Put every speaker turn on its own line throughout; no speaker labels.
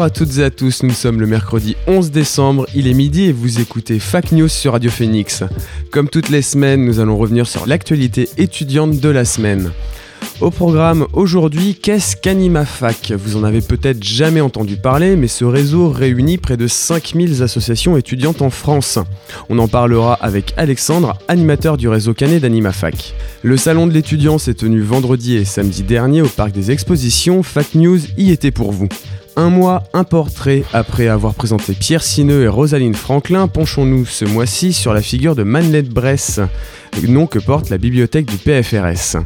Bonjour à toutes et à tous, nous sommes le mercredi 11 décembre, il est midi et vous écoutez Fac News sur Radio Phoenix. Comme toutes les semaines, nous allons revenir sur l'actualité étudiante de la semaine. Au programme aujourd'hui, qu'est-ce qu'AnimaFac Vous en avez peut-être jamais entendu parler, mais ce réseau réunit près de 5000 associations étudiantes en France. On en parlera avec Alexandre, animateur du réseau canet d'AnimaFac. Le salon de l'étudiant s'est tenu vendredi et samedi dernier au parc des expositions, Fac News y était pour vous. Un mois, un portrait. Après avoir présenté Pierre Sineux et Rosaline Franklin, penchons-nous ce mois-ci sur la figure de Manlette Bress, nom que porte la bibliothèque du PFRS.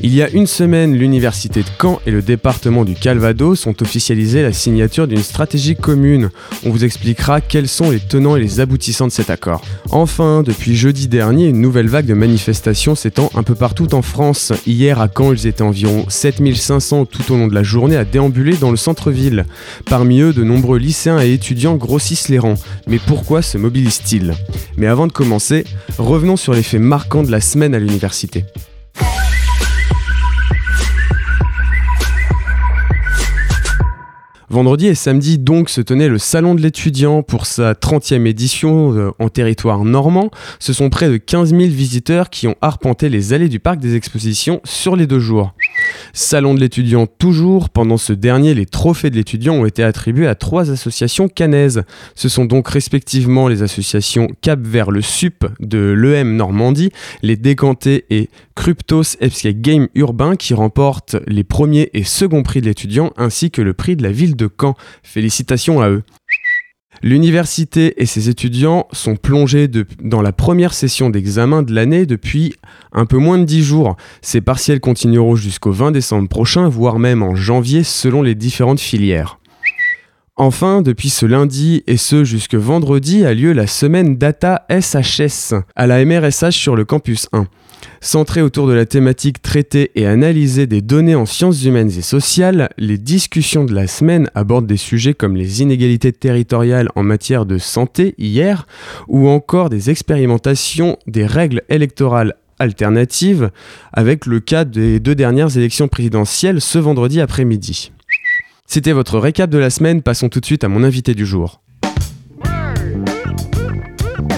Il y a une semaine, l'université de Caen et le département du Calvados ont officialisé la signature d'une stratégie commune. On vous expliquera quels sont les tenants et les aboutissants de cet accord. Enfin, depuis jeudi dernier, une nouvelle vague de manifestations s'étend un peu partout en France. Hier à Caen, ils étaient environ 7500 tout au long de la journée à déambuler dans le centre-ville. Parmi eux, de nombreux lycéens et étudiants grossissent les rangs. Mais pourquoi se mobilisent-ils? Mais avant de commencer, revenons sur les faits marquants de la semaine à l'université. Vendredi et samedi donc se tenait le Salon de l'étudiant pour sa 30e édition euh, en territoire normand. Ce sont près de 15 000 visiteurs qui ont arpenté les allées du parc des expositions sur les deux jours. Salon de l'étudiant toujours, pendant ce dernier, les trophées de l'étudiant ont été attribués à trois associations canaises. Ce sont donc respectivement les associations Cap vers le SUP de l'EM Normandie, les Décantés et Cryptos Escape Game Urbain qui remportent les premiers et seconds prix de l'étudiant ainsi que le prix de la ville de Caen. Félicitations à eux. L'université et ses étudiants sont plongés dans la première session d'examen de l'année depuis un peu moins de 10 jours. Ces partiels continueront jusqu'au 20 décembre prochain, voire même en janvier selon les différentes filières. Enfin, depuis ce lundi et ce jusque vendredi a lieu la semaine Data SHS à la MRSH sur le campus 1. Centrée autour de la thématique traiter et analyser des données en sciences humaines et sociales, les discussions de la semaine abordent des sujets comme les inégalités territoriales en matière de santé hier, ou encore des expérimentations des règles électorales alternatives, avec le cas des deux dernières élections présidentielles ce vendredi après-midi. C'était votre récap de la semaine, passons tout de suite à mon invité du jour.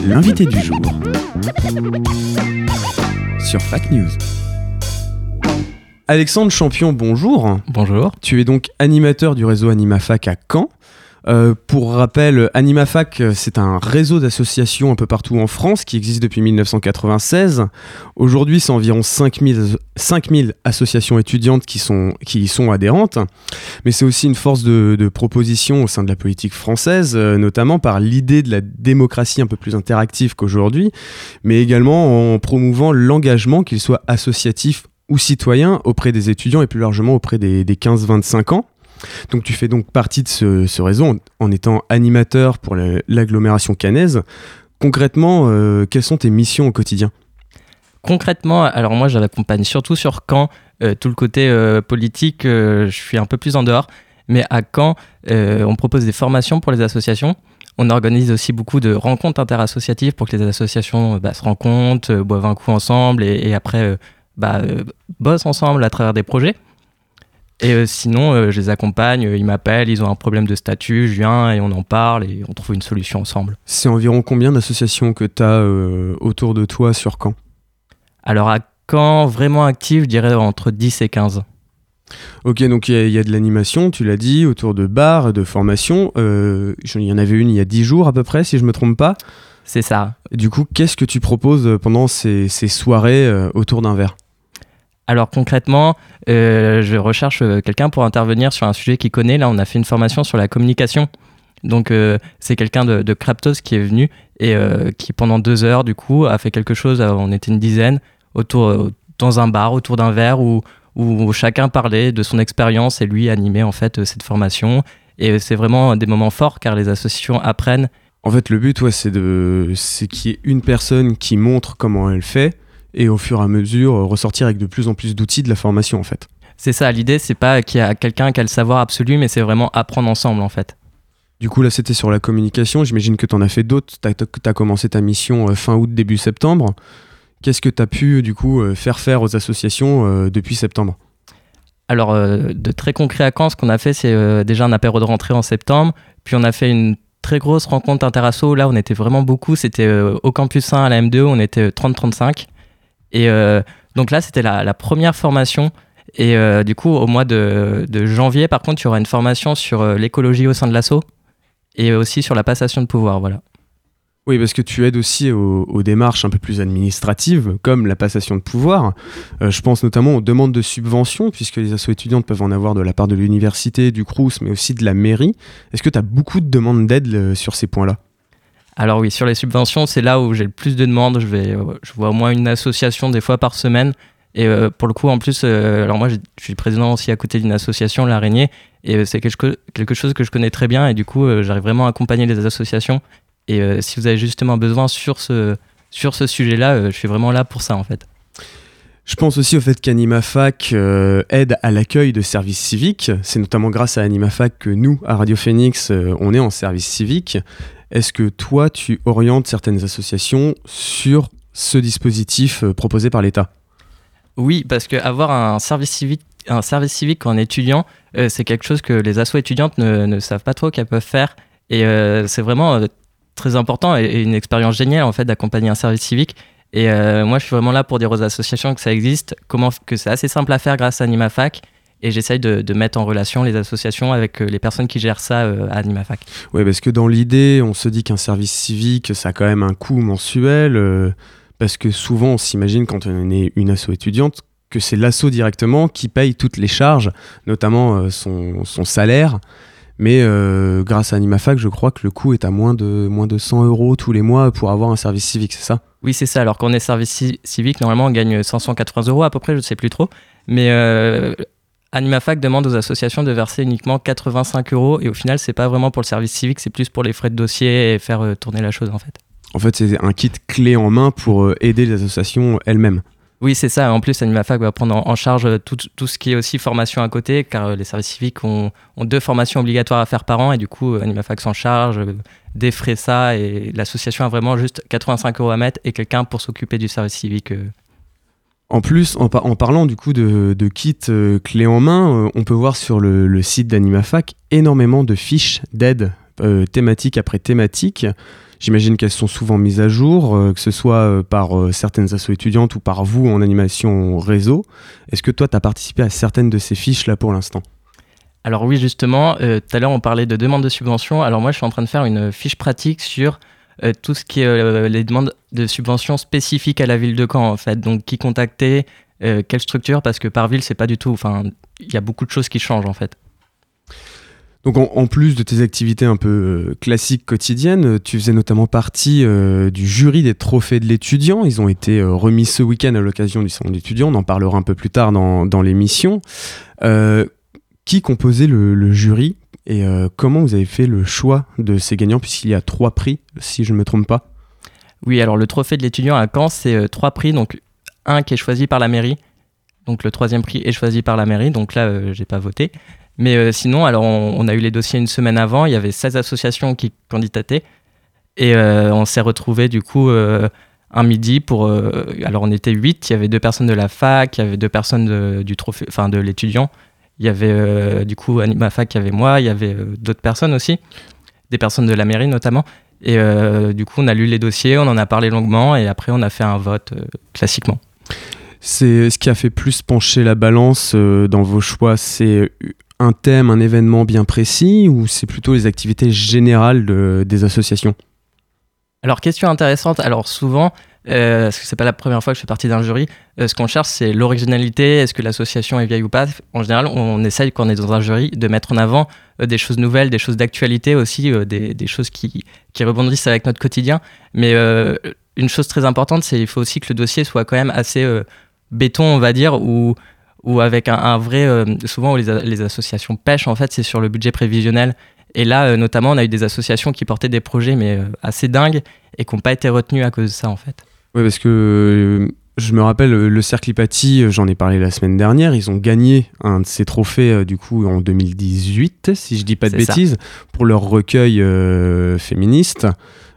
L'invité du jour sur Fac News. Alexandre Champion, bonjour.
Bonjour.
Tu es donc animateur du réseau AnimaFac à Caen. Euh, pour rappel, AnimaFac, c'est un réseau d'associations un peu partout en France qui existe depuis 1996. Aujourd'hui, c'est environ 5000, 5000 associations étudiantes qui, sont, qui y sont adhérentes. Mais c'est aussi une force de, de proposition au sein de la politique française, euh, notamment par l'idée de la démocratie un peu plus interactive qu'aujourd'hui, mais également en promouvant l'engagement, qu'il soit associatif ou citoyen, auprès des étudiants et plus largement auprès des 15-25 ans. Donc tu fais donc partie de ce, réseau en, étant animateur pour la- l'agglomération canaise. Concrètement, euh, quelles sont tes missions au quotidien?
Concrètement, alors moi, je l'accompagne surtout sur Caen. Euh, tout le côté euh, politique, je suis un peu plus en dehors. Mais à Caen, on propose des formations pour les associations. On organise aussi beaucoup de rencontres interassociatives pour que les associations bah, se rencontrent, boivent un coup ensemble et, après bah, bossent ensemble à travers des projets. Et euh, sinon, euh, je les accompagne, euh, ils m'appellent, ils ont un problème de statut, je viens et on en parle et on trouve une solution ensemble.
C'est environ combien d'associations que tu as autour de toi sur Caen?
Alors à Caen, vraiment actif, je dirais entre 10 et 15.
Ok, donc il y, a- il y a de l'animation, tu l'as dit, autour de bars, de formations. Il y en avait une il y a 10 jours à peu près, si je me trompe pas.
C'est ça.
Du coup, qu'est-ce que tu proposes pendant ces, ces soirées autour d'un verre?
Alors concrètement, euh, je recherche euh, quelqu'un pour intervenir sur un sujet qu'il connaît. Là, on a fait une formation sur la communication. Donc euh, c'est quelqu'un de, Craptos qui est venu et qui pendant deux heures du coup a fait quelque chose. on était une dizaine autour dans un bar autour d'un verre où chacun parlait de son expérience et lui animait en fait cette formation. Et c'est vraiment des moments forts car les associations apprennent.
En fait, le but, c'est de, c'est qu'il y ait une personne qui montre comment elle fait et au fur et à mesure euh, ressortir avec de plus en plus d'outils de la formation, en fait.
C'est ça, l'idée, c'est pas qu'il y a quelqu'un qui a le savoir absolu, mais c'est vraiment apprendre ensemble en fait.
Du coup, là, c'était sur la communication. J'imagine que tu en as fait d'autres. Tu as, commencé ta mission euh, fin août, début septembre. Qu'est-ce que tu as pu, du coup, euh, faire faire aux associations euh, depuis septembre?
Alors, euh, de très concret à Caen, ce qu'on a fait, c'est euh, déjà un apéro de rentrée en septembre. Puis, on a fait une très grosse rencontre interasso. Là, on était vraiment beaucoup. C'était euh, au campus 1 à la M2, on était 30-35. Et euh, donc là, c'était la, première formation. Et euh, du coup, au mois de, janvier, par contre, il y aura une formation sur euh, l'écologie au sein de l'assaut et aussi sur la passation de pouvoir. Voilà.
Oui, parce que tu aides aussi aux, démarches un peu plus administratives, comme la passation de pouvoir. Je pense notamment aux demandes de subventions, puisque les assos étudiantes peuvent en avoir de la part de l'université, du CRUS, mais aussi de la mairie. Est-ce que tu as beaucoup de demandes d'aide sur ces points-là?
Alors oui, sur les subventions, c'est là où j'ai le plus de demandes. Je, vais, euh, je vois au moins une association des fois par semaine. Et euh, pour le coup, en plus, euh, alors moi, je suis président aussi à côté d'une association, l'Araignée, et c'est quelque, chose- que je connais très bien. Et du coup, j'arrive vraiment à accompagner les associations. Et si vous avez justement besoin sur ce, sur ce sujet-là, je suis vraiment là pour ça, en fait.
Je pense aussi au fait qu'AnimaFac aide à l'accueil de services civiques. C'est notamment grâce à AnimaFac que nous, à Radio Phoenix, on est en service civique. Est-ce que toi, tu orientes certaines associations sur ce dispositif euh, proposé par l'État?
Oui, parce qu'avoir un service civique, un service civique en étudiant, euh, c'est quelque chose que les assos étudiantes ne, savent pas trop qu'elles peuvent faire. Et euh, c'est vraiment très important et, une expérience géniale en fait d'accompagner un service civique. Et moi, je suis vraiment là pour dire aux associations que ça existe, comment que c'est assez simple à faire grâce à AnimaFac. Et j'essaye de, de mettre en relation les associations avec euh, les personnes qui gèrent ça euh, à AnimaFac.
Oui, parce que dans l'idée, on se dit qu'un service civique, ça a quand même un coût mensuel, euh, parce que souvent, on s'imagine quand on est une asso étudiante que c'est l'asso directement qui paye toutes les charges, notamment son, son salaire. Mais euh, grâce à AnimaFac, je crois que le coût est à moins de, moins de 100 euros tous les mois pour avoir un service civique, c'est ça?
Oui, c'est ça. Alors qu'on est service ci- civique, normalement, on gagne 580 euros à peu près, je ne sais plus trop. Mais euh, AnimaFac demande aux associations de verser uniquement 85 euros. Et au final, c'est pas vraiment pour le service civique, c'est plus pour les frais de dossier et faire euh, tourner la chose, en fait.
En fait, c'est un kit clé en main pour euh, aider les associations elles-mêmes.
Oui, c'est ça. En plus, AnimaFac va prendre en charge euh, tout, tout ce qui est aussi formation à côté, car les services civiques ont, ont deux formations obligatoires à faire par an. Et du coup, AnimaFac s'en charge, défraie ça. Et l'association a vraiment juste 85 euros à mettre et quelqu'un pour s'occuper du service civique.
En plus, en, par- en parlant du coup de, kits euh, clés en main, euh, on peut voir sur le, site d'AnimaFac énormément de fiches d'aide euh, thématique après thématique. J'imagine qu'elles sont souvent mises à jour, que ce soit par certaines assos étudiantes ou par vous en animation réseau. Est-ce que toi, tu as participé à certaines de ces fiches là pour l'instant?
Alors oui, justement, tout à l'heure on parlait de demandes de subventions. Alors moi, je suis en train de faire une fiche pratique sur euh, tout ce qui est euh, les demandes de subventions spécifiques à la ville de Caen, en fait. Donc qui contacter, euh, quelle structure, parce que par ville, c'est pas du tout. Enfin, il y a beaucoup de choses qui changent, en fait.
Donc en, plus de tes activités un peu classiques quotidiennes, tu faisais notamment partie du jury des trophées de l'étudiant. Ils ont été remis ce week-end à l'occasion du salon d'étudiants. On en parlera un peu plus tard dans, l'émission. Qui composait le jury? Et euh, comment vous avez fait le choix de ces gagnants puisqu'il y a trois prix, si je ne me trompe pas?
Oui, alors le trophée de l'étudiant à Caen, c'est euh, trois prix. Donc un qui est choisi par la mairie. Donc le troisième prix est choisi par la mairie. Donc là, euh, j'ai pas voté. Mais euh, sinon, alors on, a eu les dossiers une semaine avant. Il y avait 16 associations qui candidataient. Et on s'est retrouvés du coup un midi pour. alors on était 8. Il y avait deux personnes de la fac, il y avait deux personnes du trophée, enfin de l'étudiant. Il y avait euh, du coup Anima Fac, il y avait moi, il y avait euh, d'autres personnes aussi, des personnes de la mairie notamment. Et euh, du coup, on a lu les dossiers, on en a parlé longuement et après, on a fait un vote classiquement.
C'est ce qui a fait plus pencher la balance dans vos choix. C'est un thème, un événement bien précis ou c'est plutôt les activités générales de- des associations?
Alors, question intéressante. Alors, souvent, euh, parce que c'est pas la première fois que je fais partie d'un jury, euh, ce qu'on cherche, c'est l'originalité. Est-ce que l'association est vieille ou pas? En général, on essaye, quand on est dans un jury, de mettre en avant euh, des choses nouvelles, des choses d'actualité aussi, euh, des, choses qui, rebondissent avec notre quotidien. Mais euh, une chose très importante, c'est qu'il faut aussi que le dossier soit quand même assez euh, béton, on va dire, ou avec un, vrai. euh, souvent, où les, associations pêchent, en fait, c'est sur le budget prévisionnel. Et là, euh, notamment, on a eu des associations qui portaient des projets, mais euh, assez dingues, et qui n'ont pas été retenues à cause de ça, en fait.
Oui, parce que euh, je me rappelle, euh, le Cercle Hypatie, euh, j'en ai parlé la semaine dernière, ils ont gagné un de ces trophées, euh, du coup, en 2018, si je dis pas de
ça.
bêtises, pour leur recueil euh, féministe,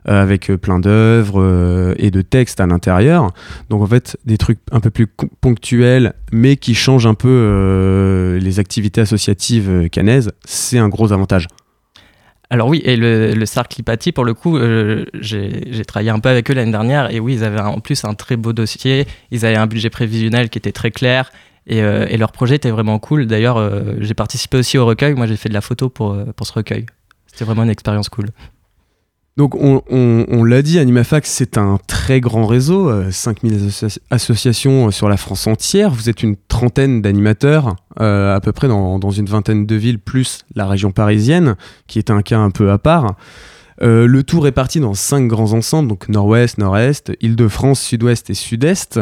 euh, avec plein d'œuvres et de textes à l'intérieur. Donc, en fait, des trucs un peu plus ponctuels, mais qui changent un peu les activités associatives canaises, c'est un gros avantage.
Alors oui, et le, le Hypatie, pour le coup, euh, j'ai travaillé un peu avec eux l'année dernière, et oui, ils avaient en plus un très beau dossier, ils avaient un budget prévisionnel qui était très clair, et, euh, leur projet était vraiment cool. D'ailleurs, euh, j'ai participé aussi au recueil, moi j'ai fait de la photo pour, pour ce recueil. C'était vraiment une expérience cool.
Donc on, l'a dit, Animafax c'est un très grand réseau, euh, 5000 associa- associations euh, sur la France entière, vous êtes une trentaine d'animateurs euh, à peu près dans, une vingtaine de villes plus la région parisienne qui est un cas un peu à part. Euh, le tout réparti dans cinq grands ensembles, donc nord-ouest, nord-est, Île-de-France, sud-ouest et sud-est.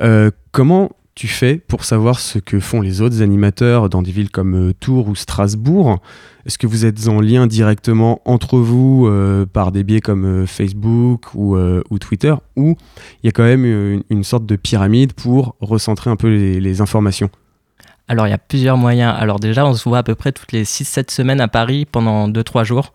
Euh, comment tu fais pour savoir ce que font les autres animateurs dans des villes comme euh, Tours ou Strasbourg? Est-ce que vous êtes en lien directement entre vous euh, par des biais comme euh, Facebook ou, Twitter ou il y a quand même une, une sorte de pyramide pour recentrer un peu les, les informations?
Alors il y a plusieurs moyens. Alors déjà, on se voit à peu près toutes les 6-7 semaines à Paris pendant 2-3 jours.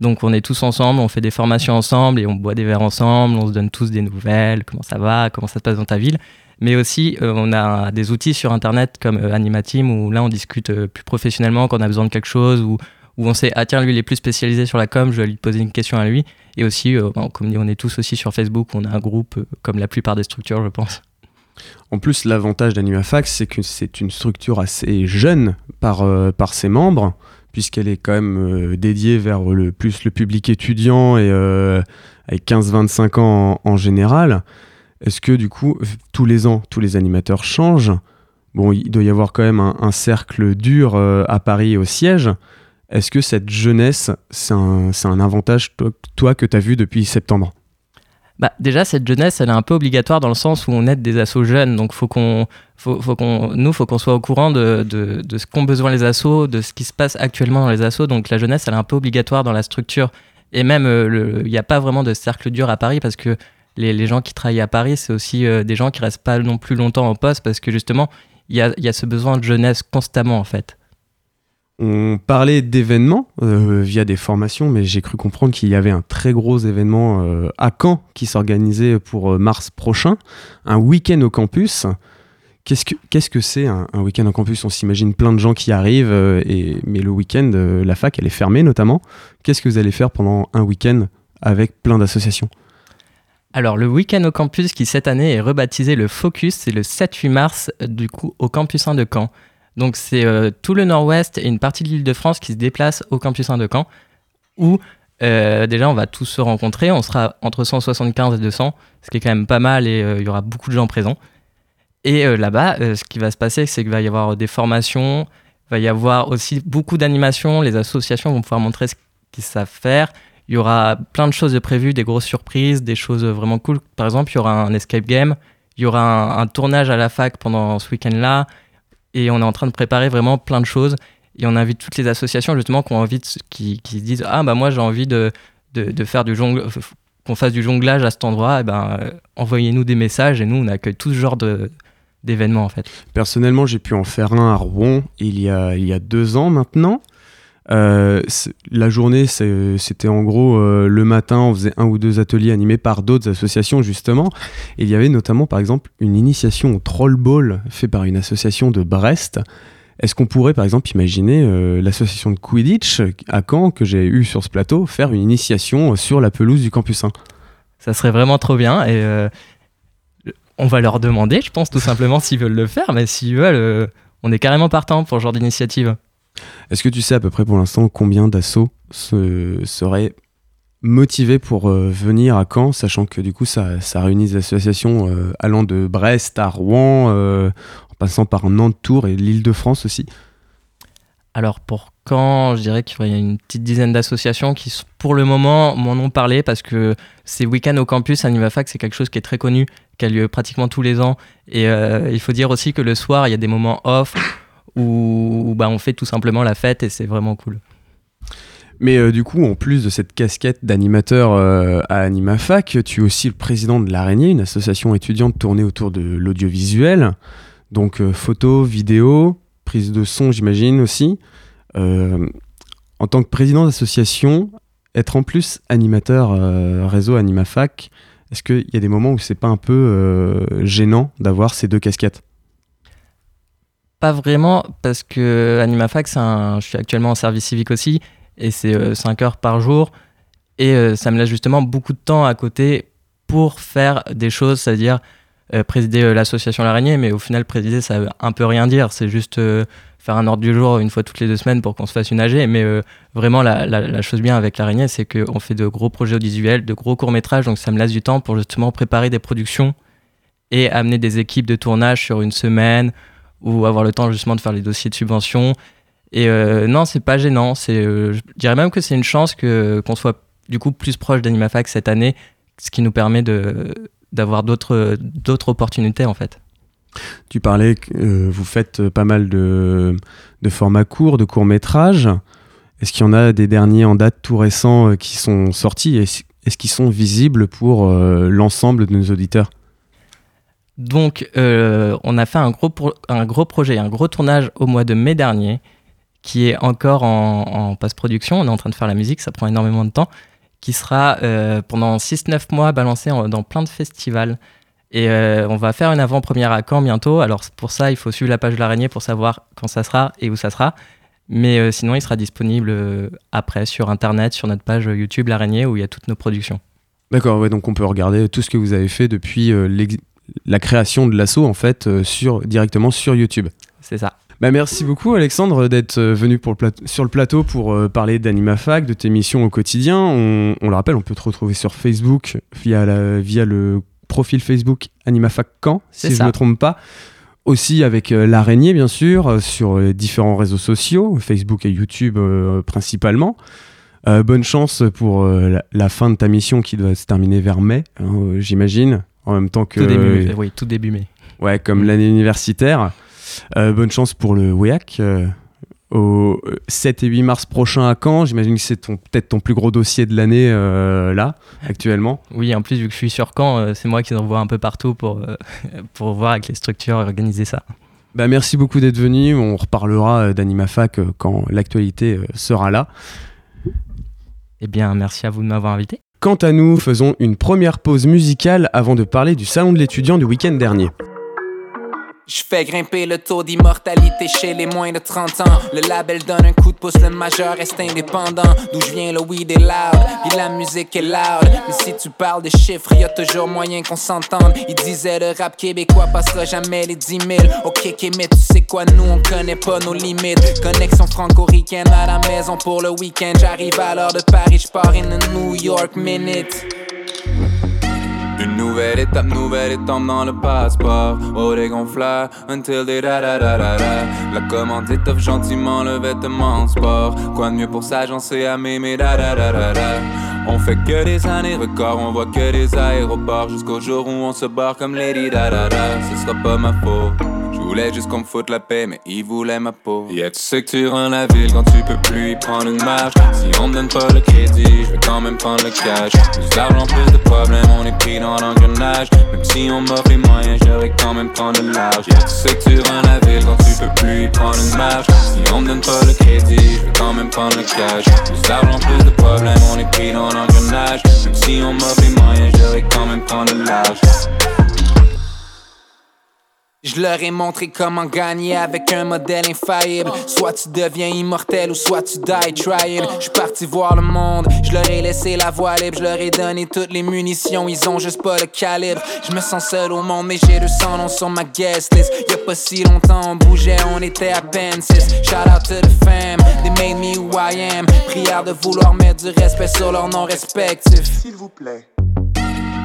Donc on est tous ensemble, on fait des formations ensemble et on boit des verres ensemble, on se donne tous des nouvelles, comment ça va, comment ça se passe dans ta ville? Mais aussi, euh, on a des outils sur Internet comme euh, Animateam où là, on discute euh, plus professionnellement quand on a besoin de quelque chose ou où on sait, ah tiens, lui, il est plus spécialisé sur la com, je vais lui poser une question à lui. Et aussi, euh, bon, comme on est tous aussi sur Facebook, on a un groupe comme la plupart des structures, je pense.
En plus, l'avantage d'AnimaFax, c'est que c'est une structure assez jeune par, par ses membres, puisqu'elle est quand même dédiée vers le plus le public étudiant et avec 15-25 ans en général. Est-ce que du coup, tous les ans, tous les animateurs changent? Bon, il doit y avoir quand même un, cercle dur euh, à Paris au siège. Est-ce que cette jeunesse, c'est un, un avantage, toi, que tu as vu depuis septembre?
Bah, déjà, cette jeunesse, elle est un peu obligatoire dans le sens où on aide des assos jeunes. Donc, faut faut, faut qu'on, nous, faut qu'on soit au courant de, de, de ce qu'ont besoin les assos, de ce qui se passe actuellement dans les assos. Donc, la jeunesse, elle est un peu obligatoire dans la structure. Et même, euh, il n'y a pas vraiment de cercle dur à Paris parce que les, gens qui travaillent à Paris, c'est aussi euh, des gens qui restent pas non plus longtemps en poste parce que justement, il y a, ce besoin de jeunesse constamment, en fait.
On parlait d'événements euh, via des formations, mais j'ai cru comprendre qu'il y avait un très gros événement euh, à Caen qui s'organisait pour mars prochain, un week-end au campus. Qu'est-ce que c'est un, week-end au campus? On s'imagine plein de gens qui arrivent, et, mais le week-end, la fac, elle est fermée notamment. Qu'est-ce que vous allez faire pendant un week-end avec plein d'associations?
Alors, le week-end au campus qui cette année est rebaptisé le Focus, c'est le 7-8 mars, du coup, au campus 1 de Caen. Donc, c'est euh, tout le nord-ouest et une partie de l'île de France qui se déplacent au campus 1 de Caen, où euh, déjà on va tous se rencontrer. On sera entre 175 et 200, ce qui est quand même pas mal et euh, il y aura beaucoup de gens présents. Et là-bas, ce qui va se passer, c'est qu'il va y avoir des formations, il va y avoir aussi beaucoup d'animations. Les associations vont pouvoir montrer ce qu'ils savent faire. Il y aura plein de choses prévues, des grosses surprises, des choses vraiment cool. Par exemple, il y aura un escape game, il y aura un, tournage à la fac pendant ce week-end-là, et on est en train de préparer vraiment plein de choses. Et on invite toutes les associations justement qui ont envie qui, se disent ah bah moi j'ai envie de, de, faire du jongle, qu'on fasse du jonglage à cet endroit. Et ben euh, envoyez-nous des messages et nous on accueille tout ce genre de d'événements en fait.
Personnellement, j'ai pu en faire un à Rouen il y a, il y a deux ans maintenant. Euh, la journée, c'était en gros euh, le matin, on faisait un ou deux ateliers animés par d'autres associations justement. Il y avait notamment par exemple une initiation au troll ball fait par une association de Brest. Est-ce qu'on pourrait par exemple imaginer euh, l'association de Quidditch à Caen que j'ai eu sur ce plateau faire une initiation sur la pelouse du campus 1
Ça serait vraiment trop bien et on va leur demander, je pense tout simplement s'ils veulent le faire, mais s'ils veulent, on est carrément partant pour ce genre d'initiative.
Est-ce que tu sais à peu près pour l'instant combien d'assauts se, seraient motivés pour euh, venir à Caen, sachant que du coup ça, réunit des associations euh, allant de Brest à Rouen, euh, en passant par Nantes, Tours et l'île de France aussi?
Alors pour quand, je dirais qu'il y a une petite dizaine d'associations qui, pour le moment, m'en ont parlé parce que ces week-ends au campus à Nivafac, c'est quelque chose qui est très connu. qui a lieu pratiquement tous les ans. Et il faut dire aussi que le soir, il y a des moments off où, bah, on fait tout simplement la fête et c'est vraiment cool.
Mais euh, du coup, en plus de cette casquette d'animateur euh, à AnimaFac, tu es aussi le président de l'Araignée, une association étudiante tournée autour de l'audiovisuel. Donc euh, photo, vidéo, prise de son, j'imagine aussi. En tant que président d'association, être en plus animateur réseau AnimaFac, est-ce qu'il y a des moments où c'est pas un peu gênant d'avoir ces deux casquettes?
Pas vraiment, parce que AnimaFac, je suis actuellement en service civique aussi, et c'est 5 heures par jour, et euh, ça me laisse justement beaucoup de temps à côté pour faire des choses, c'est-à-dire euh, présider euh, l'association L'Araignée, mais au final, présider, ça veut un peu rien dire, c'est juste euh, faire un ordre du jour une fois toutes les deux semaines pour qu'on se fasse une AG, mais euh, vraiment, la, la- la chose bien avec L'Araignée, c'est qu'on fait de gros projets audiovisuels, de gros courts-métrages, donc ça me laisse du temps pour justement préparer des productions et amener des équipes de tournage sur une semaine ou avoir le temps justement de faire les dossiers de subvention. Et euh, non, c'est pas gênant. C'est, euh, je dirais même que c'est une chance que qu'on soit du coup plus proche d'AnimaFac cette année, ce qui nous permet de d'avoir d'autres d'autres opportunités en fait.
Tu parlais que euh, vous faites pas mal de, de formats courts, de courts métrages. Est-ce qu'il y en a des derniers en date tout récents euh, qui sont sortis? Est-ce qu'ils sont visibles pour l'ensemble de nos auditeurs?
Donc, euh, on a fait un gros, un gros projet, un gros tournage au mois de mai dernier, qui est encore en, post-production. On est en train de faire la musique, ça prend énormément de temps, qui sera euh, pendant 6-9 mois balancé dans plein de festivals. Et euh, on va faire une avant-première à Caen bientôt. Alors, pour ça, il faut suivre la page de l'araignée pour savoir quand ça sera et où ça sera. Mais sinon, il sera disponible après sur Internet, sur notre page YouTube L'araignée, où il y a toutes nos productions.
D'accord, ouais, donc on peut regarder tout ce que vous avez fait depuis euh, la création de l'assaut en fait euh, sur, directement sur YouTube.
C'est ça.
Bah, merci beaucoup Alexandre d'être euh, venu pour le sur le plateau pour euh, parler d'AnimaFac, de tes missions au quotidien. On, on le rappelle, on peut te retrouver sur Facebook via, la- via le profil Facebook AnimaFac Caen, si je ne me trompe pas. Aussi avec euh, l'araignée bien sûr, euh, sur les différents réseaux sociaux, Facebook et YouTube principalement. Bonne chance pour la, la fin de ta mission qui doit se terminer vers mai, hein, j'imagine, en même temps que
Tout début, oui, tout début mai.
Ouais, comme
Mm.
l'année universitaire. Euh, bonne chance pour le WEAC. euh, au 7 et 8 mars prochain à Caen. J'imagine que c'est ton- peut-être ton plus gros dossier de l'année euh, là, actuellement.
Oui, en plus, vu que je suis sur Caen, euh, c'est moi qui envoie un peu partout pour, euh, pour voir avec les structures organiser ça.
Bah, merci beaucoup d'être venu. On reparlera euh, d'AnimaFac euh, quand l'actualité euh, sera là.
Eh bien, merci à vous de m'avoir invité.
Quant à nous, faisons une première pause musicale avant de parler du salon de l'étudiant du week-end dernier.
Je fais grimper le taux d'immortalité chez les moins de 30 ans. Le label donne un coup de pouce, le majeur reste indépendant. D'où je viens, le weed est loud, puis la musique est loud. Mais si tu parles de chiffres, y toujours moyen qu'on s'entende. Il disait le rap québécois passera jamais les 10 000. Ok, mais tu sais quoi, nous on connaît pas nos limites. Connexion franco-ricaine à la maison pour le week-end. J'arrive à l'heure de Paris, je pars in a New York minute. Une nouvelle étape, nouvelle étape dans le passeport. Oh, des gonfleurs, until they da da da da da. La commande étoffe gentiment le vêtement sport. Quoi de mieux pour s'agencer à m'aimer da da da da da. On fait que des années records, on voit que des aéroports. Jusqu'au jour où on se barre comme Lady da da da. Ce sera pas ma faute. Je voulais juste qu'on me foute la paix, mais ils voulaient ma peau. Yeah, tu sais que tu rends la ville quand tu peux plus y prendre une marche. Si on me donne pas le crédit, je vais quand même prendre le cash. Plus d'argent, plus de problèmes, on est pris dans l'engrenage. Même si on m'offre les moyens, j'aurais quand même prendre le large. Yeah, tu sais que tu rends la ville quand tu peux plus y prendre une marche. Si on me donne pas le crédit, je vais quand même prendre le cash. Plus d'argent, plus de problèmes, on est pris dans l'engrenage. Même si on m'offre les moyens, j'aurais quand même prendre le large. Je leur ai montré comment gagner avec un modèle infaillible. Soit tu deviens immortel ou soit tu die trying. Je suis parti voir le monde, je leur ai laissé la voie libre, je leur ai donné toutes les munitions, ils ont juste pas le calibre. Je me sens seul au monde, mais j'ai 200 noms sur ma guest list. Y'a pas si longtemps, on bougeait, on était à peine. Shout out to the fam, they made me who I am. Prière de vouloir mettre du respect sur leur nom respectif.
S'il vous plaît.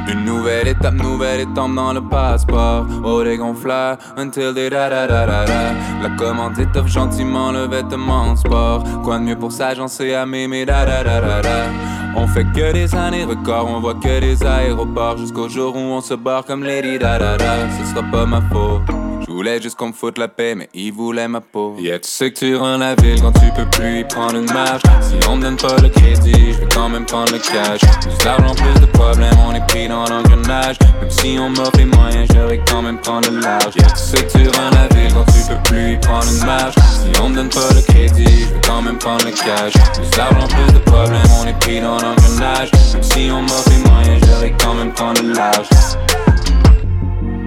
Une nouvelle étape, nouvelle étape dans le passeport. Oh, gonfleurs, until they da da da da da. La commande étoffe gentiment le vêtement sport. Quoi de mieux pour s'agencer à m'aimer da da da da da. On fait que des années records, on voit que des aéroports jusqu'au jour où on se barre comme Lady Da Da Da. Ce sera pas ma faute. Je voulais juste qu'on me foute la paix, mais il voulait ma peau. Yeah, tu sais que tu rends la ville quand tu peux plus y prendre une marche? Si on me donne pas le crédit, je vais quand même prendre le cash. Plus d'argent, plus de problèmes, on est pris dans l'engrenage. Même si on m'offre les moyens, j'aurais quand même prendre le large. Yeah, tu sais que tu rends la ville quand tu peux plus y prendre une marche? Si on me donne pas le crédit, je vais quand même prendre le cash. Plus d'argent, plus de problèmes, on est pris dans l'engrenage. Même si on m'offre les moyens, j'aurais quand même prendre le large.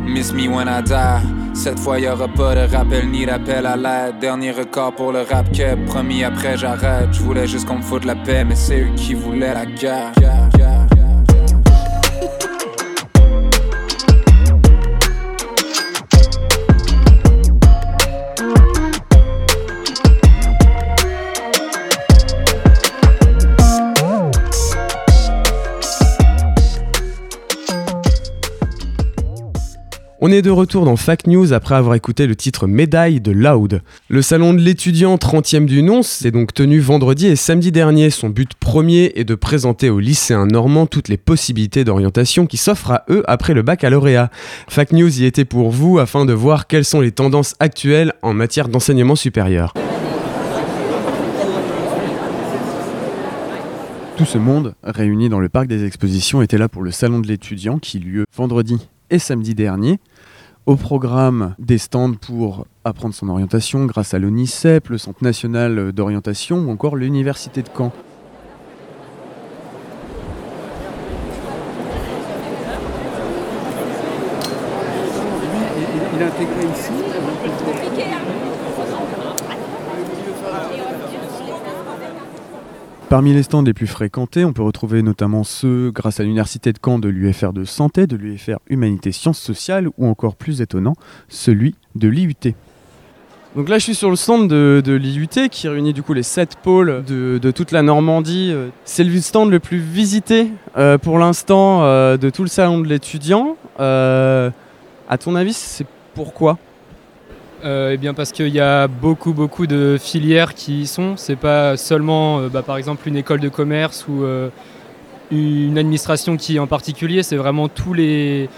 Miss me when I die. Cette fois y'aura pas de rappel ni d'appel à l'aide. Dernier record pour le rap que promis après j'arrête. Je voulais juste qu'on me foute la paix, mais c'est eux qui voulaient la guerre.
On est de retour dans Fact News après avoir écouté le titre Médaille de Loud. Le salon de l'étudiant 30e du nom s'est donc tenu vendredi et samedi dernier. Son but premier est de présenter aux lycéens normands toutes les possibilités d'orientation qui s'offrent à eux après le baccalauréat. Fact News y était pour vous afin de voir quelles sont les tendances actuelles en matière d'enseignement supérieur. Tout ce monde réuni dans le parc des expositions était là pour le salon de l'étudiant qui lieu vendredi et samedi dernier. Au programme des stands pour apprendre son orientation grâce à l'ONICEP, le Centre national d'orientation ou encore l'Université de Caen. Parmi les stands les plus fréquentés, on peut retrouver notamment ceux grâce à l'Université de Caen de l'UFR de santé, de l'UFR Humanité Sciences Sociales ou encore plus étonnant, celui de l'IUT. Donc là, je suis sur le stand de, l'IUT qui réunit du coup les sept pôles de, toute la Normandie. C'est le stand le plus visité euh, pour l'instant euh, de tout le salon de l'étudiant. Euh, à ton avis, c'est pourquoi?
Eh bien parce qu'il y a beaucoup beaucoup de filières qui y sont. C'est pas seulement euh, bah, par exemple une école de commerce ou euh, une administration qui en particulier, c'est vraiment tous les,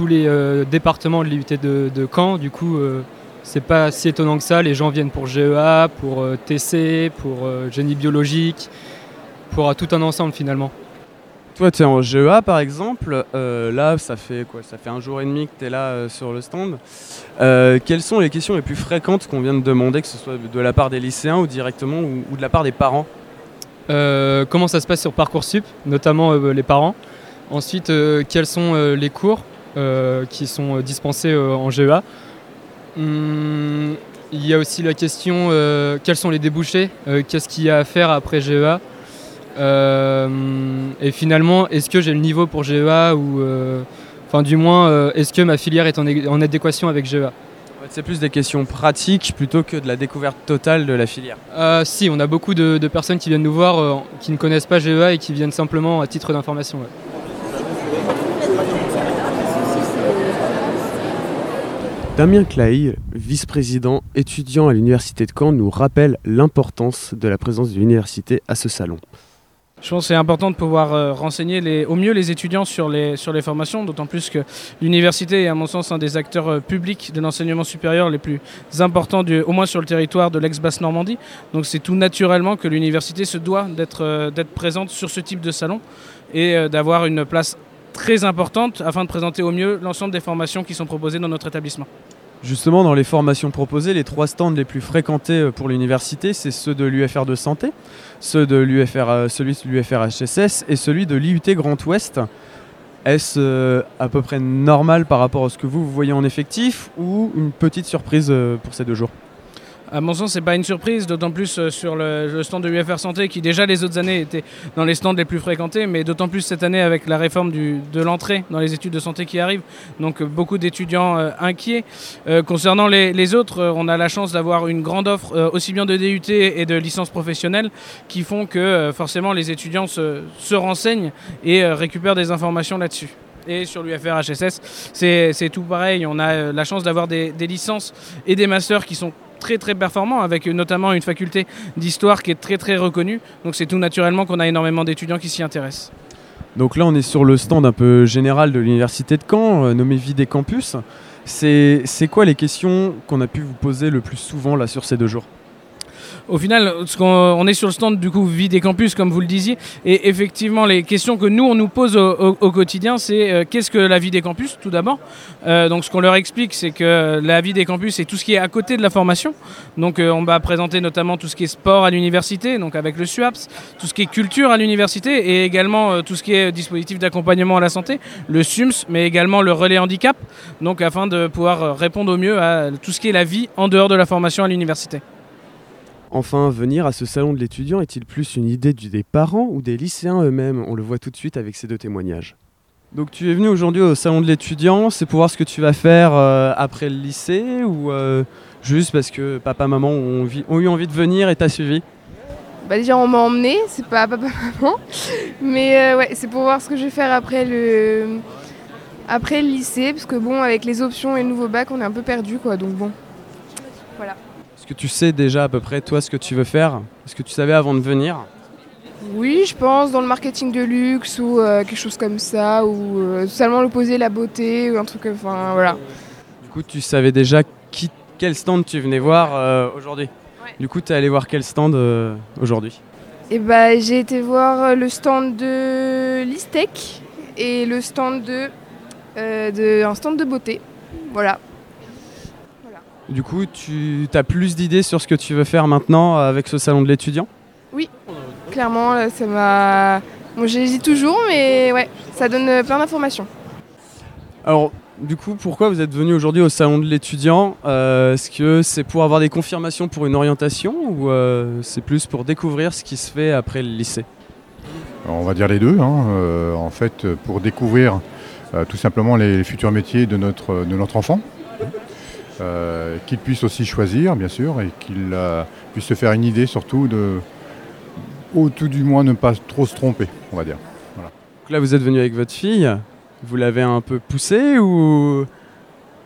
euh, départements de l'IUT de, Caen. Du coup, euh, c'est pas si étonnant que ça. Les gens viennent pour GEA, pour euh, TC, pour euh, génie biologique, pour euh, tout un ensemble finalement.
Toi, tu es en GEA par exemple. Euh, là, ça fait quoi Ça fait un jour et demi que tu es là euh, sur le stand. Euh, quelles sont les questions les plus fréquentes qu'on vient de demander, que ce soit de la part des lycéens ou directement ou, de la part des parents?
Comment ça se passe sur Parcoursup, notamment les parents? Ensuite, quels sont les cours qui sont dispensés en GEA. Hum, Il y a aussi la question quels sont les débouchés, qu'est-ce qu'il y a à faire après GEA. Euh, et finalement, est-ce que j'ai le niveau pour GEA ou, euh, enfin, du moins, euh, est-ce que ma filière est en, adéquation avec GEA
C'est plus des questions pratiques plutôt que de la découverte totale de la filière.
Euh, Si, on a beaucoup de, de personnes qui viennent nous voir euh, qui ne connaissent pas GEA et qui viennent simplement à titre d'information. ouais.
Damien Clay, vice-président étudiant à l'Université de Caen, nous rappelle l'importance de la présence de l'université à ce salon.
Je pense que c'est important de pouvoir euh, renseigner au mieux les étudiants sur les, formations, d'autant plus que l'université est à mon sens un des acteurs euh, publics de l'enseignement supérieur les plus importants, au moins sur le territoire de l'ex-Basse-Normandie. Donc c'est tout naturellement que l'université se doit d'être euh, présente sur ce type de salon et d'avoir une place très importante afin de présenter au mieux l'ensemble des formations qui sont proposées dans notre établissement.
Justement, dans les formations proposées, les trois stands les plus fréquentés euh, pour l'université, c'est ceux de l'UFR de santé, euh, celui de l'UFR HSS et celui de l'IUT Grand Ouest. Est-ce euh, à peu près normal par rapport à ce que vous, voyez en effectif ou une petite surprise pour ces deux jours?
À mon sens, c'est pas une surprise, d'autant plus euh, sur le, stand de l'UFR Santé qui déjà les autres années était dans les stands les plus fréquentés, mais d'autant plus cette année avec la réforme de l'entrée dans les études de santé qui arrive. Donc euh, beaucoup d'étudiants euh, inquiets. Concernant les, autres, on a la chance d'avoir une grande offre aussi bien de DUT et de licences professionnelles qui font que forcément les étudiants se, se renseignent et récupèrent des informations là-dessus. Et sur l'UFR HSS, c'est tout pareil. On a la chance d'avoir des licences et des masters qui sont très très performants, avec notamment une faculté d'histoire qui est très très reconnue. Donc c'est tout naturellement qu'on a énormément d'étudiants qui s'y intéressent.
Donc là, on est sur le stand un peu général de l'Université de Caen, euh, nommé Vie des Campus. C'est quoi les questions qu'on a pu vous poser le plus souvent là sur ces deux jours?
Au final, on est sur le stand du coup vie des campus, comme vous le disiez, et effectivement, les questions que nous on nous pose au, quotidien, c'est euh, qu'est-ce que la vie des campus, tout d'abord. Euh, donc, ce qu'on leur explique, c'est que la vie des campus, c'est tout ce qui est à côté de la formation. Donc, euh, on va présenter notamment tout ce qui est sport à l'université, donc avec le SUAPS, tout ce qui est culture à l'université, et également tout ce qui est dispositif d'accompagnement à la santé, le SUMS, mais également le relais handicap, donc afin de pouvoir répondre au mieux à tout ce qui est la vie en dehors de la formation à l'université.
Enfin, venir à ce salon de l'étudiant est-il plus une idée du- des parents ou des lycéens eux-mêmes? On le voit tout de suite avec ces deux témoignages. Donc tu es venu aujourd'hui au salon de l'étudiant, c'est pour voir ce que tu vas faire euh, après le lycée ou euh, juste parce que papa maman ont, envie- ont eu envie de venir et t'as suivi?
Bah déjà on m'a emmené, c'est pas papa maman, mais euh, ouais c'est pour voir ce que je vais faire après le après le lycée parce que bon avec les options et le nouveau bac on est un peu perdu quoi donc bon voilà.
Est-ce que tu sais déjà à peu près toi ce que tu veux faire? Est-ce que tu savais avant de venir?
Oui je pense dans le marketing de luxe ou euh, quelque chose comme ça ou euh, totalement l'opposé la beauté ou un truc enfin voilà.
Du coup tu savais déjà qui, quel stand tu venais voir euh, aujourd'hui? Du coup tu es allé voir quel stand euh, aujourd'hui?
Et bah j'ai été voir le stand de l'Istec et le stand de, euh, de un stand de beauté. Voilà.
Du coup tu as plus d'idées sur ce que tu veux faire maintenant avec ce salon de l'étudiant?
Oui, clairement, là, ça m'a. Bon, j'hésite toujours, mais ouais, ça donne euh, plein d'informations.
Alors, du coup, pourquoi vous êtes venu aujourd'hui au salon de l'étudiant? Euh, Est-ce que c'est pour avoir des confirmations pour une orientation ou euh, c'est plus pour découvrir ce qui se fait après le lycée?
On va dire les deux. hein. Euh, en fait, pour découvrir euh, tout simplement les futurs métiers de notre, de notre enfant, euh, qu'il puisse aussi choisir, bien sûr, et qu'il euh, puisse se faire une idée surtout de, ou tout du moins ne pas trop se tromper, on va dire. Voilà.
Donc là, vous êtes venu avec votre fille. Vous l'avez un peu poussée ou,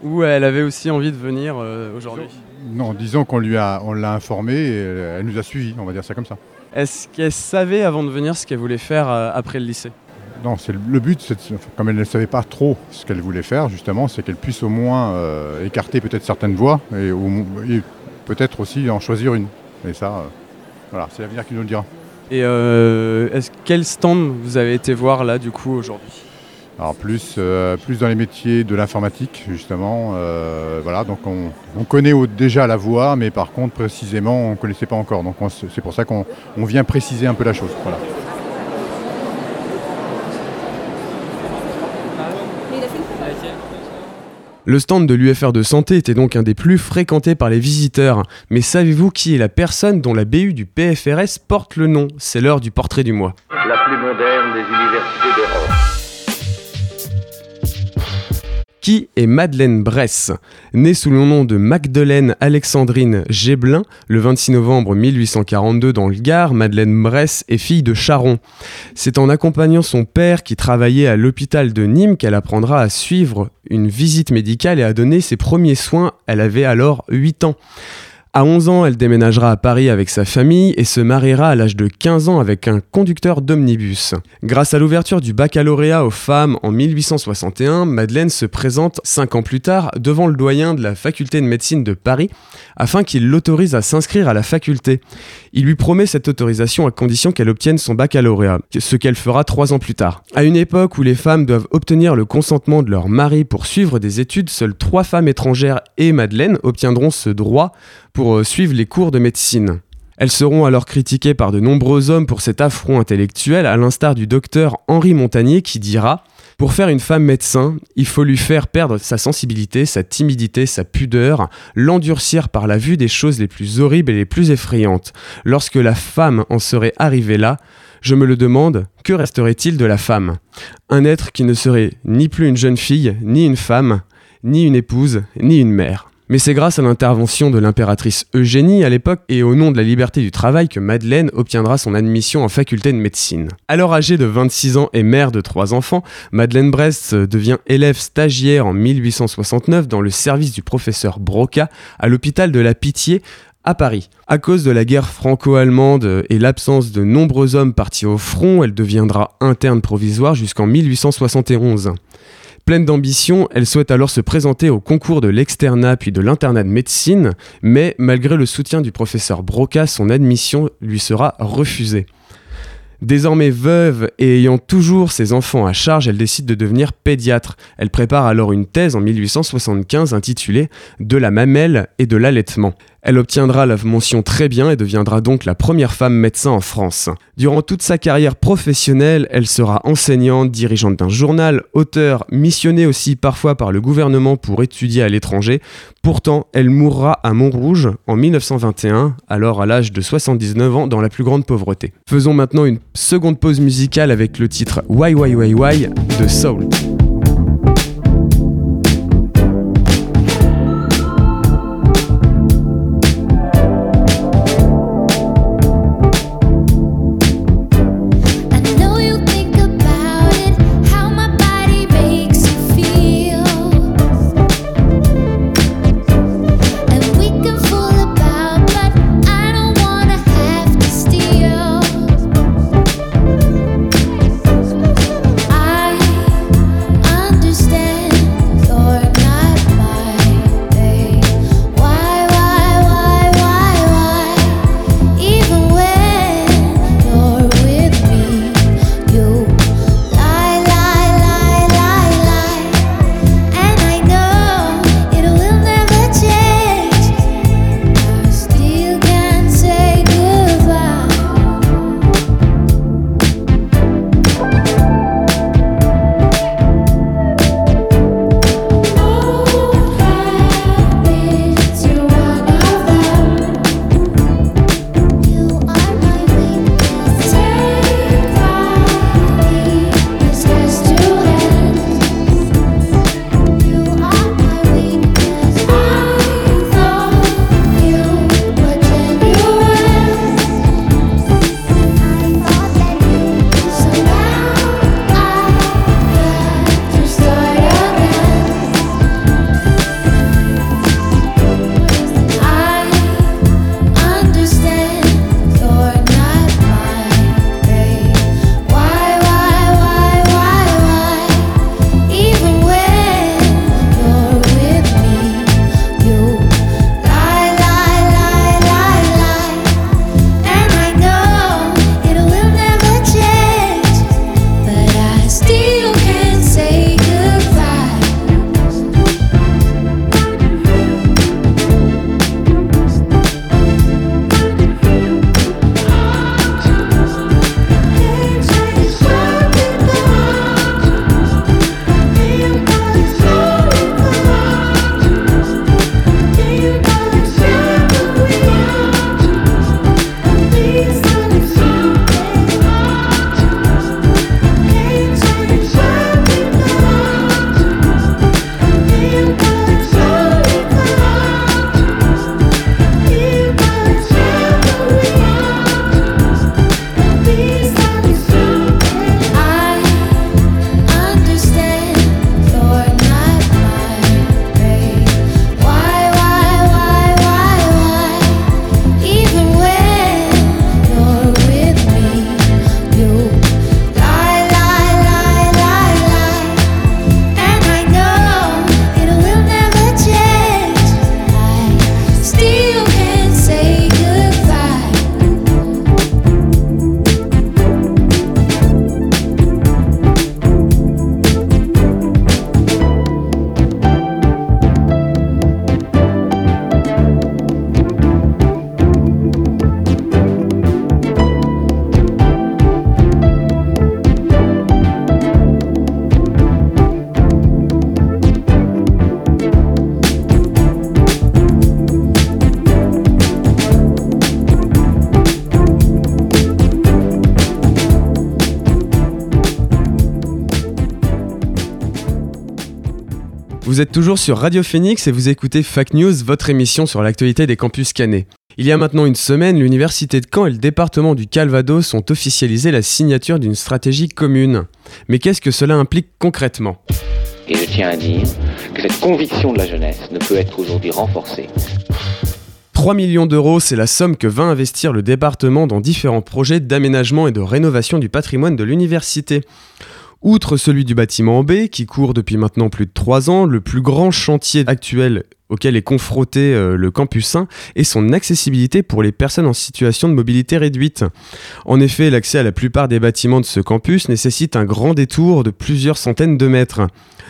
ou elle avait aussi envie de venir euh, aujourd'hui?
Non, disons qu'on lui a, on l'a informée et elle, nous a suivis, on va dire ça comme ça.
Est-ce qu'elle savait avant de venir ce qu'elle voulait faire après le lycée?
Non, c'est le, le but, c'est de- comme elle ne savait pas trop ce qu'elle voulait faire, justement, c'est qu'elle puisse au moins euh, écarter peut-être certaines voies et, peut-être aussi en choisir une. Et ça, euh, voilà, c'est l'avenir qui nous le dira.
Et euh, est-ce quel stand vous avez été voir là du coup aujourd'hui?
Alors plus, euh, plus dans les métiers de l'informatique, justement. euh, voilà, donc on, on connaît au- déjà la voie, mais par contre précisément on ne connaissait pas encore. Donc on c'est pour ça qu'on on vient préciser un peu la chose. Voilà.
Le stand de l'UFR de santé était donc un des plus fréquentés par les visiteurs. Mais savez-vous qui est la personne dont la BU du PFRS porte le nom? C'est l'heure du portrait du mois.
la plus moderne des universités d'Europe.
Qui est Madeleine Bress Née sous le nom de Magdeleine Alexandrine Géblin le 26 novembre 1842 dans le Gard, Madeleine Bress est fille de Charon. C'est en accompagnant son père qui travaillait à l'hôpital de Nîmes qu'elle apprendra à suivre une visite médicale et à donner ses premiers soins. Elle avait alors 8 ans. À 11 ans, elle déménagera à Paris avec sa famille et se mariera à l'âge de 15 ans avec un conducteur d'omnibus. Grâce à l'ouverture du baccalauréat aux femmes en 1861, Madeleine se présente 5 ans plus tard devant le doyen de la faculté de médecine de Paris afin qu'il l'autorise à s'inscrire à la faculté. Il lui promet cette autorisation à condition qu'elle obtienne son baccalauréat, ce qu'elle fera 3 ans plus tard. À une époque où les femmes doivent obtenir le consentement de leur mari pour suivre des études, seules 3 femmes étrangères et Madeleine obtiendront ce droit pour euh, suivre les cours de médecine. Elles seront alors critiquées par de nombreux hommes pour cet affront intellectuel, à l'instar du docteur Henri Montagnier qui dira Pour faire une femme médecin, il faut lui faire perdre sa sensibilité, sa timidité, sa pudeur, l'endurcir par la vue des choses les plus horribles et les plus effrayantes. Lorsque la femme en serait arrivée là, je me le demande, que resterait-il de la femme? Un être qui ne serait ni plus une jeune fille, ni une femme, ni une épouse, ni une mère. Mais c'est grâce à l'intervention de l'impératrice Eugénie à l'époque et au nom de la liberté du travail que Madeleine obtiendra son admission en faculté de médecine. Alors âgée de 26 ans et mère de trois enfants, Madeleine Brest devient élève stagiaire en 1869 dans le service du professeur Broca à l'hôpital de la Pitié à Paris. À cause de la guerre franco-allemande et l'absence de nombreux hommes partis au front, elle deviendra interne provisoire jusqu'en 1871. Pleine d'ambition, elle souhaite alors se présenter au concours de l'externat puis de l'internat de médecine, mais malgré le soutien du professeur Broca, son admission lui sera refusée. Désormais veuve et ayant toujours ses enfants à charge, elle décide de devenir pédiatre. Elle prépare alors une thèse en 1875 intitulée De la mamelle et de l'allaitement. Elle obtiendra la mention très bien et deviendra donc la première femme médecin en France. Durant toute sa carrière professionnelle, elle sera enseignante, dirigeante d'un journal, auteur, missionnée aussi parfois par le gouvernement pour étudier à l'étranger. Pourtant, elle mourra à Montrouge en 1921, alors à l'âge de 79 ans dans la plus grande pauvreté. Faisons maintenant une seconde pause musicale avec le titre Why Why Why Why de Soul. Vous êtes toujours sur Radio Phoenix et vous écoutez Fact News, votre émission sur l'actualité des campus cannés. Il y a maintenant une semaine, l'Université de Caen et le département du Calvados ont officialisé la signature d'une stratégie commune. Mais qu'est-ce que cela implique concrètement?
Et je tiens à dire que cette conviction de la jeunesse ne peut être aujourd'hui renforcée
3 millions d'euros, c'est la somme que va investir le département dans différents projets d'aménagement et de rénovation du patrimoine de l'université. Outre celui du bâtiment B, qui court depuis maintenant plus de 3 ans, le plus grand chantier actuel auquel est confronté euh, le campus 1 est son accessibilité pour les personnes en situation de mobilité réduite. En effet, l'accès à la plupart des bâtiments de ce campus nécessite un grand détour de plusieurs centaines de mètres.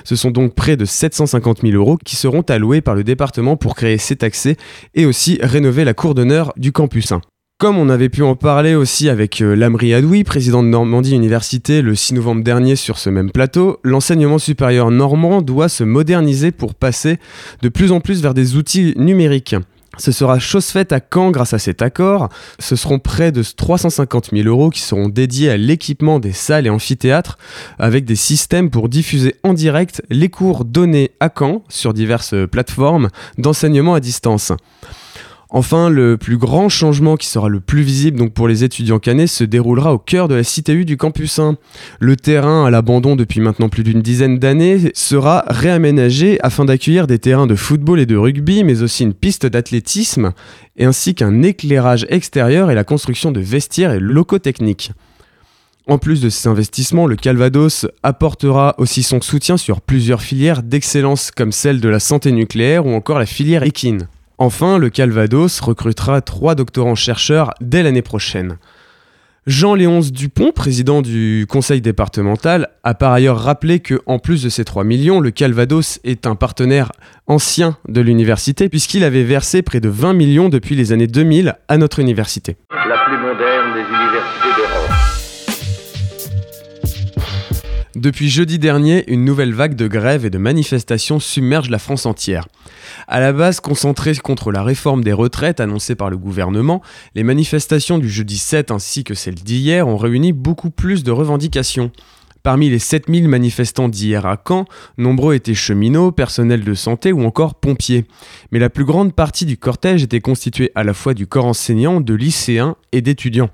Ce sont donc près de 750 000 euros qui seront alloués par le département pour créer cet accès et aussi rénover la cour d'honneur du campus 1. Comme on avait pu en parler aussi avec euh, Lamri Adoui, président de Normandie Université, le 6 novembre dernier sur ce même plateau, l'enseignement supérieur normand doit se moderniser pour passer de plus en plus vers des outils numériques. Ce sera chose faite à Caen grâce à cet accord. Ce seront près de 350 000 euros qui seront dédiés à l'équipement des salles et amphithéâtres avec des systèmes pour diffuser en direct les cours donnés à Caen sur diverses plateformes d'enseignement à distance. Enfin, le plus grand changement qui sera le plus visible donc pour les étudiants canets se déroulera au cœur de la cité U du campus 1. Le terrain à l'abandon depuis maintenant plus d'une dizaine d'années sera réaménagé afin d'accueillir des terrains de football et de rugby, mais aussi une piste d'athlétisme, ainsi qu'un éclairage extérieur et la construction de vestiaires et locaux techniques. En plus de ces investissements, le Calvados apportera aussi son soutien sur plusieurs filières d'excellence comme celle de la santé nucléaire ou encore la filière équine. Enfin, le Calvados recrutera trois doctorants-chercheurs dès l'année prochaine. Jean-Léonce Dupont, président du conseil départemental, a par ailleurs rappelé que, en plus de ces 3 millions, le Calvados est un partenaire ancien de l'université puisqu'il avait versé près de 20 millions depuis les années 2000 à notre université.
La plus moderne des universités d'Europe.
Depuis jeudi dernier, une nouvelle vague de grèves et de manifestations submerge la France entière. À la base concentrées contre la réforme des retraites annoncée par le gouvernement, les manifestations du jeudi 7 ainsi que celles d'hier ont réuni beaucoup plus de revendications. Parmi les 7000 manifestants d'hier à Caen, nombreux étaient cheminots, personnels de santé ou encore pompiers. Mais la plus grande partie du cortège était constituée à la fois du corps enseignant, de lycéens et d'étudiants.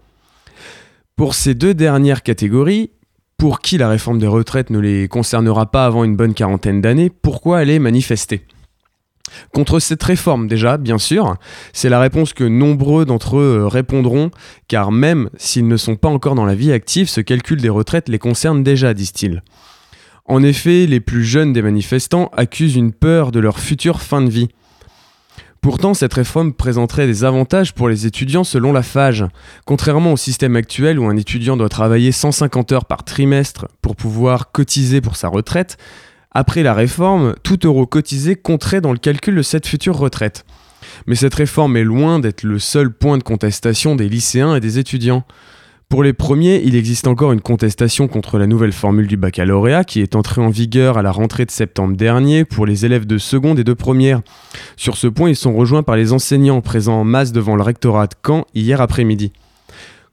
Pour ces deux dernières catégories, pour qui la réforme des retraites ne les concernera pas avant une bonne quarantaine d'années, pourquoi aller manifester Contre cette réforme déjà, bien sûr, c'est la réponse que nombreux d'entre eux répondront, car même s'ils ne sont pas encore dans la vie active, ce calcul des retraites les concerne déjà, disent-ils. En effet, les plus jeunes des manifestants accusent une peur de leur future fin de vie. Pourtant, cette réforme présenterait des avantages pour les étudiants selon la FAGE. Contrairement au système actuel où un étudiant doit travailler 150 heures par trimestre pour pouvoir cotiser pour sa retraite, après la réforme, tout euro cotisé compterait dans le calcul de cette future retraite. Mais cette réforme est loin d'être le seul point de contestation des lycéens et des étudiants. Pour les premiers, il existe encore une contestation contre la nouvelle formule du baccalauréat qui est entrée en vigueur à la rentrée de septembre dernier pour les élèves de seconde et de première. Sur ce point, ils sont rejoints par les enseignants présents en masse devant le rectorat de Caen hier après-midi.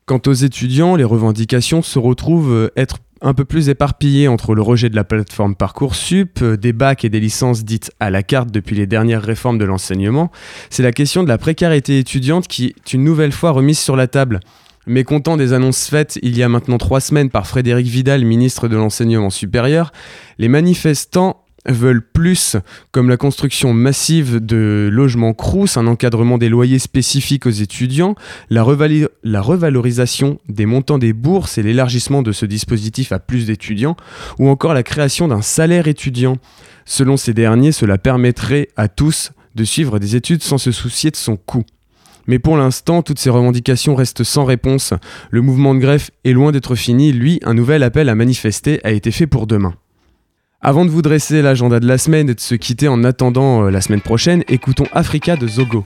Quant aux étudiants, les revendications se retrouvent euh, être un peu plus éparpillées entre le rejet de la plateforme Parcoursup, euh, des bacs et des licences dites à la carte depuis les dernières réformes de l'enseignement. C'est la question de la précarité étudiante qui est une nouvelle fois remise sur la table. Mécontent des annonces faites il y a maintenant trois semaines par Frédéric Vidal, ministre de l'Enseignement supérieur, les manifestants veulent plus, comme la construction massive de logements crous, un encadrement des loyers spécifiques aux étudiants, la, la revalorisation des montants des bourses et l'élargissement de ce dispositif à plus d'étudiants, ou encore la création d'un salaire étudiant. Selon ces derniers, cela permettrait à tous de suivre des études sans se soucier de son coût. Mais pour l'instant, toutes ces revendications restent sans réponse. Le mouvement de greffe est loin d'être fini. Lui, un nouvel appel à manifester a été fait pour demain. Avant de vous dresser l'agenda de la semaine et de se quitter en attendant euh, la semaine prochaine, écoutons Africa de Zogo.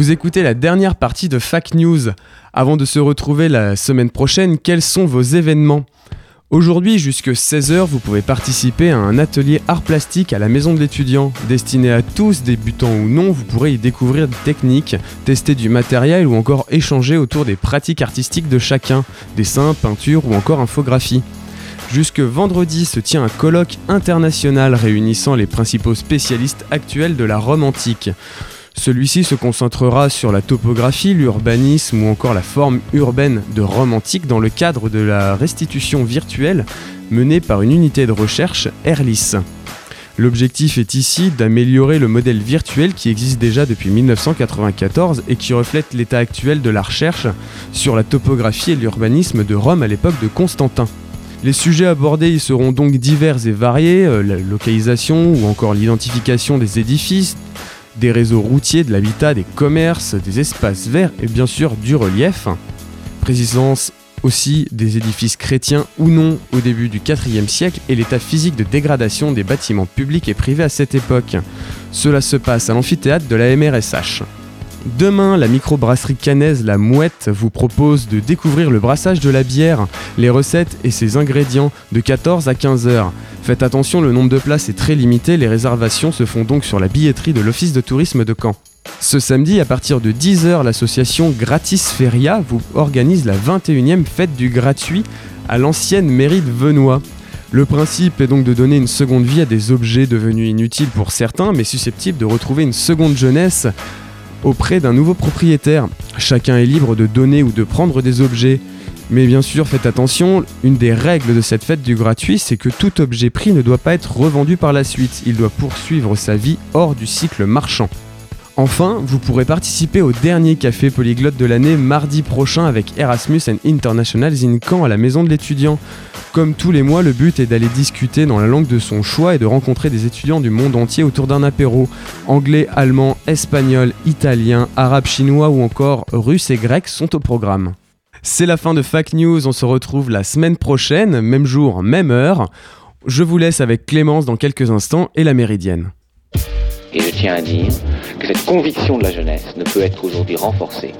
Vous écoutez la dernière partie de Fact News. Avant de se retrouver la semaine prochaine, quels sont vos événements? Aujourd'hui, jusque 16h, vous pouvez participer à un atelier art plastique à la maison de l'étudiant. Destiné à tous, débutants ou non, vous pourrez y découvrir des techniques, tester du matériel ou encore échanger autour des pratiques artistiques de chacun, dessin, peinture ou encore infographie. Jusque vendredi se tient un colloque international réunissant les principaux spécialistes actuels de la Rome antique. Celui-ci se concentrera sur la topographie, l'urbanisme ou encore la forme urbaine de Rome antique dans le cadre de la restitution virtuelle menée par une unité de recherche, Erlis. L'objectif est ici d'améliorer le modèle virtuel qui existe déjà depuis 1994 et qui reflète l'état actuel de la recherche sur la topographie et l'urbanisme de Rome à l'époque de Constantin. Les sujets abordés y seront donc divers et variés, euh, la localisation ou encore l'identification des édifices, des réseaux routiers, de l'habitat, des commerces, des espaces verts et bien sûr du relief. Précisance aussi des édifices chrétiens ou non au début du IVe siècle et l'état physique de dégradation des bâtiments publics et privés à cette époque. Cela se passe à l'amphithéâtre de la MRSH. Demain, la microbrasserie canaise La Mouette vous propose de découvrir le brassage de la bière, les recettes et ses ingrédients de 14 à 15 heures. Faites attention, le nombre de places est très limité, les réservations se font donc sur la billetterie de l'Office de tourisme de Caen. Ce samedi, à partir de 10h, l'association Gratis Feria vous organise la 21e fête du gratuit à l'ancienne mairie de Venois. Le principe est donc de donner une seconde vie à des objets devenus inutiles pour certains, mais susceptibles de retrouver une seconde jeunesse auprès d'un nouveau propriétaire. Chacun est libre de donner ou de prendre des objets. Mais bien sûr, faites attention, une des règles de cette fête du gratuit, c'est que tout objet pris ne doit pas être revendu par la suite, il doit poursuivre sa vie hors du cycle marchand. Enfin, vous pourrez participer au dernier café polyglotte de l'année mardi prochain avec Erasmus and Internationals in à la maison de l'étudiant. Comme tous les mois, le but est d'aller discuter dans la langue de son choix et de rencontrer des étudiants du monde entier autour d'un apéro. Anglais, allemand, espagnol, italien, arabe, chinois ou encore russe et grec sont au programme. C'est la fin de Fact News, on se retrouve la semaine prochaine, même jour, même heure. Je vous laisse avec Clémence dans quelques instants et la Méridienne.
Et je tiens à dire que cette conviction de la jeunesse ne peut être aujourd'hui renforcée